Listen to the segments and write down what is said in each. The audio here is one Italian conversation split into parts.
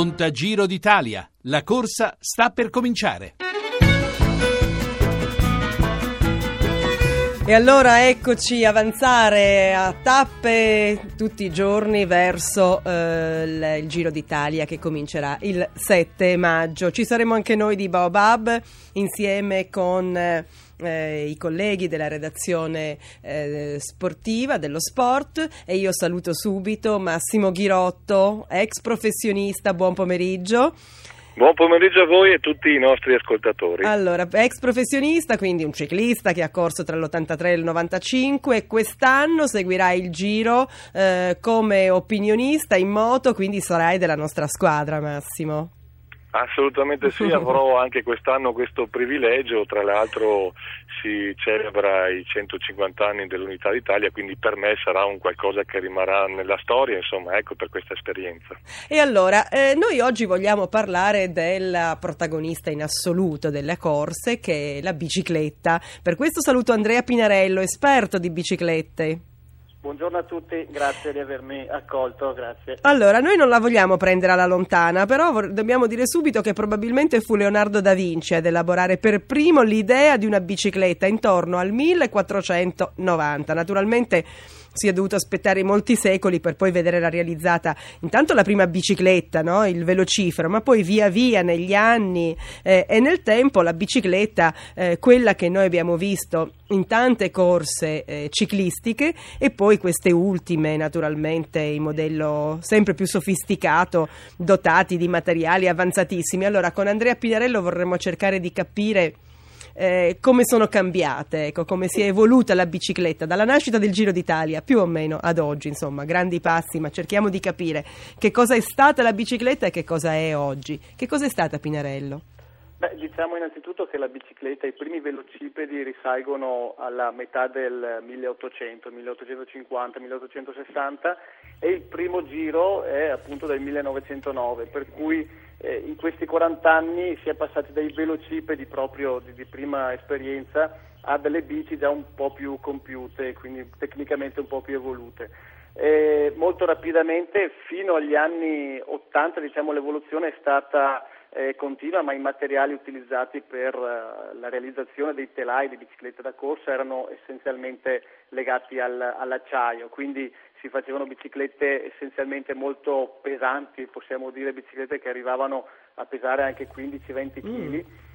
Montagiro d'Italia. La corsa sta per cominciare. E allora eccoci avanzare a tappe tutti i giorni verso eh, il, Giro d'Italia che comincerà il 7 maggio. Ci saremo anche noi di Baobab insieme con eh, i colleghi della redazione eh, sportiva dello sport e io saluto subito Massimo Ghirotto, ex professionista, buon pomeriggio. Buon pomeriggio a voi e a tutti i nostri ascoltatori. Allora, ex professionista, quindi un ciclista che ha corso tra l'83 e il 95 e quest'anno seguirà il giro eh, come opinionista in moto, quindi sarai della nostra squadra, Massimo. Assolutamente sì, avrò anche quest'anno questo privilegio, tra l'altro si celebra i 150 anni dell'Unità d'Italia, quindi per me sarà un qualcosa che rimarrà nella storia, insomma, ecco per questa esperienza. E allora, eh, noi oggi vogliamo parlare della protagonista in assoluto delle corse, che è la bicicletta. Per questo saluto Andrea Pinarello, esperto di biciclette. Buongiorno a tutti, grazie di avermi accolto, grazie. Allora, noi non la vogliamo prendere alla lontana, però vor- dobbiamo dire subito che probabilmente fu Leonardo da Vinci ad elaborare per primo l'idea di una bicicletta intorno al 1490. Naturalmente si è dovuto aspettare molti secoli per poi vederla realizzata intanto la prima bicicletta, no? il velocifero, ma poi via via negli anni eh, e nel tempo la bicicletta, eh, quella che noi abbiamo visto in tante corse eh, ciclistiche e poi queste ultime naturalmente in modello sempre più sofisticato, dotati di materiali avanzatissimi. Allora con Andrea Pinarello vorremmo cercare di capire eh, come sono cambiate, ecco, come si è evoluta la bicicletta dalla nascita del Giro d'Italia più o meno ad oggi, insomma, grandi passi, ma cerchiamo di capire che cosa è stata la bicicletta e che cosa è oggi. Che cosa è stata Pinarello? Beh, diciamo innanzitutto che la bicicletta, i primi velocipedi risalgono alla metà del 1800, 1850, 1860 e il primo giro è appunto del 1909, per cui eh, in questi 40 anni si è passati dai velocipedi proprio di, di prima esperienza a delle bici già un po' più compiute, quindi tecnicamente un po' più evolute. Eh, molto rapidamente, fino agli anni 80, diciamo, l'evoluzione è stata eh, continua, ma i materiali utilizzati per uh, la realizzazione dei telai di biciclette da corsa erano essenzialmente legati al, all'acciaio, quindi si facevano biciclette essenzialmente molto pesanti, possiamo dire biciclette che arrivavano a pesare anche 15-20 kg mm.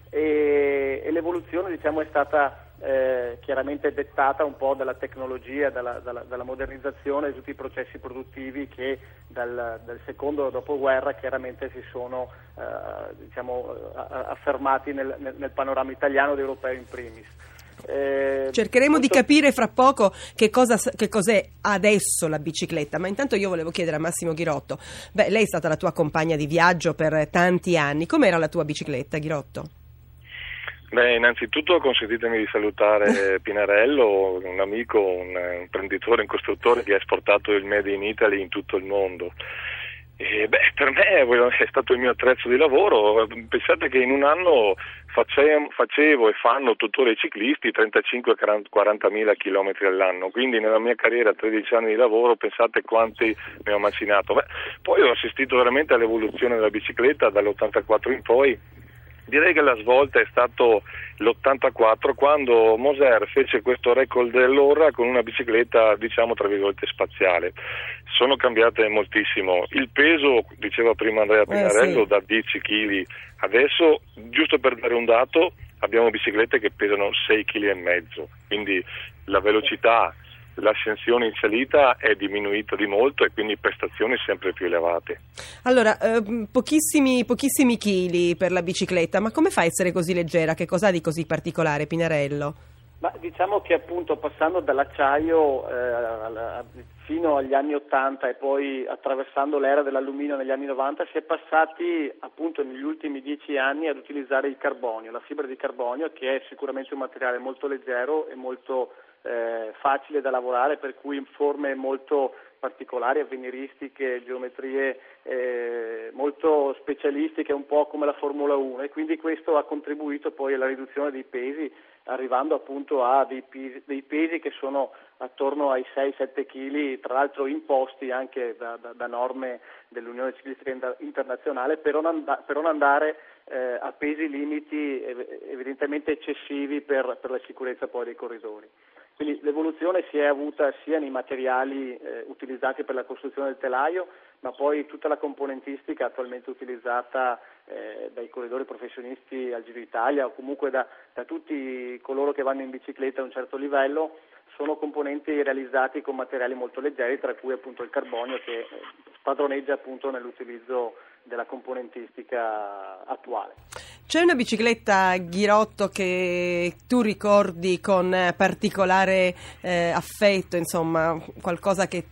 e, e, l'evoluzione diciamo, è stata eh, chiaramente dettata un po' dalla tecnologia, dalla, dalla, dalla, modernizzazione di tutti i processi produttivi che dal, dal secondo dopoguerra chiaramente si sono eh, diciamo, affermati nel, nel, panorama italiano ed europeo in primis. Eh, Cercheremo di capire fra poco che, cosa, che, cos'è adesso la bicicletta, ma intanto io volevo chiedere a Massimo Ghirotto, beh, lei è stata la tua compagna di viaggio per tanti anni, com'era la tua bicicletta, Ghirotto? Beh, innanzitutto consentitemi di salutare Pinarello, un amico, un imprenditore, un costruttore che ha esportato il Made in Italy in tutto il mondo. E beh, per me è stato il mio attrezzo di lavoro. Pensate che in un anno facevo, facevo e fanno tuttora i ciclisti 35-40 mila chilometri all'anno, quindi nella mia carriera 13 anni di lavoro pensate quanti ne ho macinato. Beh, poi ho assistito veramente all'evoluzione della bicicletta dall'84 in poi Direi che la svolta è stato l'84 quando Moser fece questo record dell'ora con una bicicletta diciamo tra virgolette spaziale. Sono cambiate moltissimo. Il peso, diceva prima Andrea Pinarello, eh, sì. da 10 kg. Adesso, giusto per dare un dato, abbiamo biciclette che pesano 6 kg e mezzo. Quindi la velocità l'ascensione in salita è diminuita di molto e quindi prestazioni sempre più elevate. Allora, eh, pochissimi, pochissimi chili per la bicicletta, ma come fa a essere così leggera? Che cosa ha di così particolare, Pinarello? Ma diciamo che appunto passando dall'acciaio eh, fino agli anni 80 e poi attraversando l'era dell'alluminio negli anni 90 si è passati appunto negli ultimi dieci anni ad utilizzare il carbonio, la fibra di carbonio che è sicuramente un materiale molto leggero e molto eh, facile da lavorare, per cui in forme molto particolari, avveniristiche, geometrie eh, molto specialistiche, un po' come la Formula 1 e quindi questo ha contribuito poi alla riduzione dei pesi arrivando appunto a dei pesi, dei pesi che sono attorno ai 6-7 kg, tra l'altro imposti anche da, da, da norme dell'Unione Ciclistica Internazionale per non, and- per non andare eh, a pesi limiti evidentemente eccessivi per, per la sicurezza poi dei corridori. Quindi l'evoluzione si è avuta sia nei materiali eh, utilizzati per la costruzione del telaio, ma poi tutta la componentistica attualmente utilizzata eh, dai corridori professionisti al Giro d'Italia o comunque da, da tutti coloro che vanno in bicicletta a un certo livello sono componenti realizzati con materiali molto leggeri, tra cui appunto il carbonio che eh, spadroneggia appunto nell'utilizzo della componentistica attuale. C'è una bicicletta Ghirotto che tu ricordi con particolare eh, affetto, insomma, qualcosa che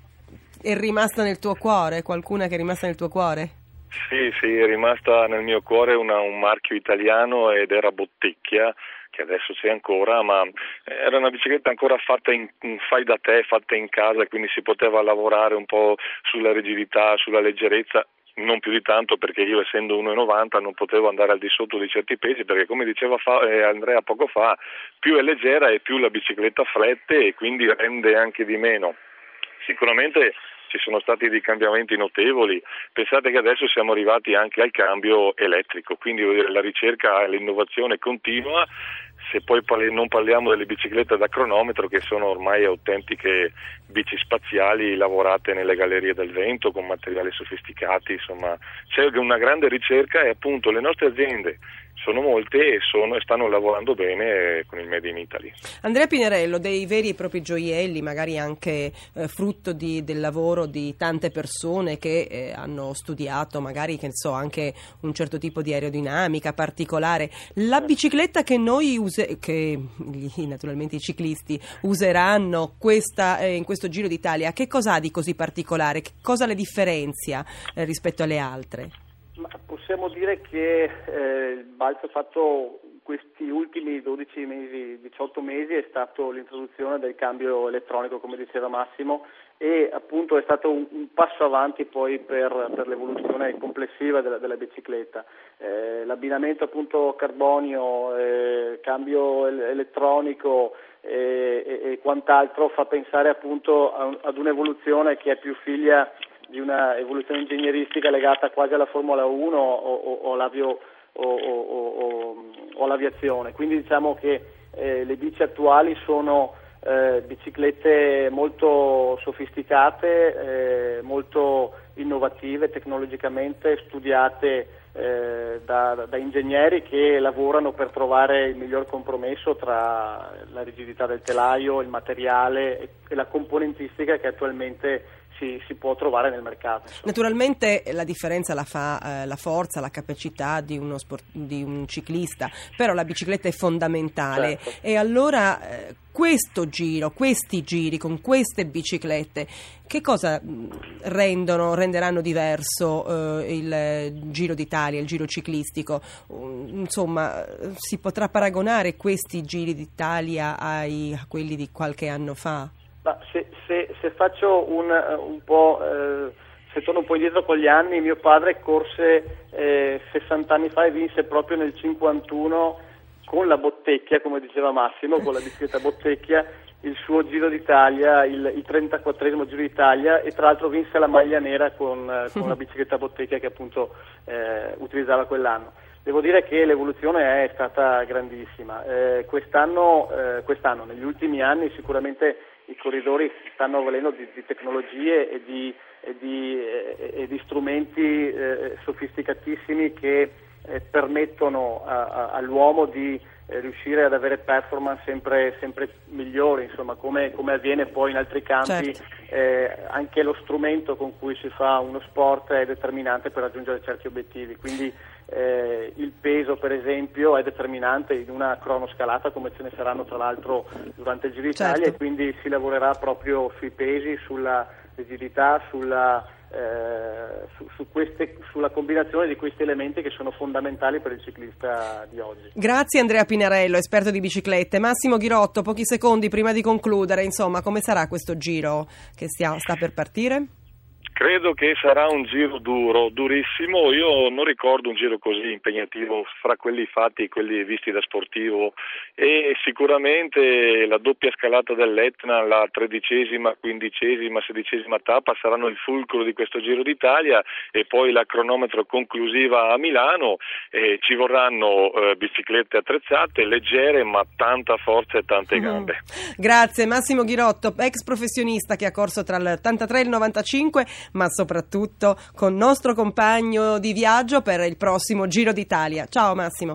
è rimasta nel tuo cuore, qualcuna che è rimasta nel tuo cuore? Sì, sì, è rimasta nel mio cuore una, un marchio italiano ed era Bottecchia che adesso c'è ancora, ma era una bicicletta ancora fatta in fai da te, fatta in casa, quindi si poteva lavorare un po' sulla rigidità, sulla leggerezza non più di tanto perché io essendo 1,90 non potevo andare al di sotto di certi pesi perché come diceva fa, eh, Andrea poco fa più è leggera e più la bicicletta flette e quindi rende anche di meno. Sicuramente ci sono stati dei cambiamenti notevoli, pensate che adesso siamo arrivati anche al cambio elettrico, quindi la ricerca e l'innovazione continua. Se poi non parliamo delle biciclette da cronometro che sono ormai autentiche bici spaziali lavorate nelle gallerie del vento con materiali sofisticati, insomma. C'è una grande ricerca e appunto le nostre aziende sono molte e, sono, e, stanno lavorando bene con il Made in Italy. Andrea Pinerello, dei veri e propri gioielli, magari anche eh, frutto di, del lavoro di tante persone che eh, hanno studiato magari so, anche un certo tipo di aerodinamica particolare. La bicicletta che noi use, che naturalmente i ciclisti useranno questa, eh, in questo Giro d'Italia, che cosa ha di così particolare? Che cosa le differenzia eh, rispetto alle altre? Ma possiamo dire che eh, il balzo fatto questi ultimi 12 mesi, 18 mesi è stato l'introduzione del cambio elettronico, come diceva Massimo, e appunto è stato un, un passo avanti poi per, per l'evoluzione complessiva della, della bicicletta. Eh, l'abbinamento appunto carbonio, eh, cambio elettronico e, e, e, quant'altro fa pensare appunto ad un'evoluzione che è più figlia di una evoluzione ingegneristica legata quasi alla Formula 1 o, o, o, all'avio, o all'aviazione. Quindi diciamo che eh, le bici attuali sono eh, biciclette molto sofisticate, eh, molto innovative tecnologicamente, studiate eh, da, da, ingegneri che lavorano per trovare il miglior compromesso tra la rigidità del telaio, il materiale e, e la componentistica che attualmente si, si, può trovare nel mercato. Insomma. Naturalmente la differenza la fa eh, la forza, la capacità di, sport, di, un ciclista, però la bicicletta è fondamentale certo. e allora eh, questo giro, questi giri con queste biciclette, che cosa rendono, renderanno diverso eh, il Giro d'Italia, il giro ciclistico? Uh, insomma, si potrà paragonare questi giri d'Italia ai, a quelli di qualche anno fa? Se, se, se, faccio un, un po', eh, se torno un po' indietro con gli anni, mio padre corse eh, 60 anni fa e vinse proprio nel 51 con la bottecchia, come diceva Massimo, con la bicicletta bottecchia, il suo Giro d'Italia, il, il 34esimo Giro d'Italia e tra l'altro vinse la maglia nera con, con la bicicletta bottecchia che appunto eh, utilizzava quell'anno. Devo dire che l'evoluzione è stata grandissima. Eh, quest'anno, eh, quest'anno, negli ultimi anni, sicuramente i corridori stanno avvalendo di, di tecnologie e di, e di, e di strumenti eh, sofisticatissimi che eh, permettono a, a, all'uomo di eh, riuscire ad avere performance sempre, sempre migliori, insomma, come, come, avviene poi in altri campi, certo. Eh, anche lo strumento con cui si fa uno sport è determinante per raggiungere certi obiettivi. Quindi, eh, il peso per esempio è determinante in una cronoscalata come ce ne saranno tra l'altro durante il Giro d'Italia certo. e quindi si lavorerà proprio sui pesi, sulla rigidità, sulla, su, su queste, sulla combinazione di questi elementi che sono fondamentali per il ciclista di oggi. Grazie Andrea Pinarello, esperto di biciclette. Massimo Ghirotto, pochi secondi prima di concludere, insomma come sarà questo giro che stia, sta per partire? Credo che sarà un giro duro, durissimo. Io non ricordo un giro così impegnativo fra quelli fatti e quelli visti da sportivo e sicuramente la doppia scalata dell'Etna, la tredicesima, quindicesima, sedicesima tappa saranno il fulcro di questo Giro d'Italia e poi la cronometro conclusiva a Milano. Eh, ci vorranno eh, biciclette attrezzate, leggere ma tanta forza e tante mm-hmm. gambe. Mm. Grazie Massimo Ghirotto, ex professionista che ha corso tra il 83 e il 95 ma soprattutto con nostro compagno di viaggio per il prossimo Giro d'Italia. Ciao Massimo.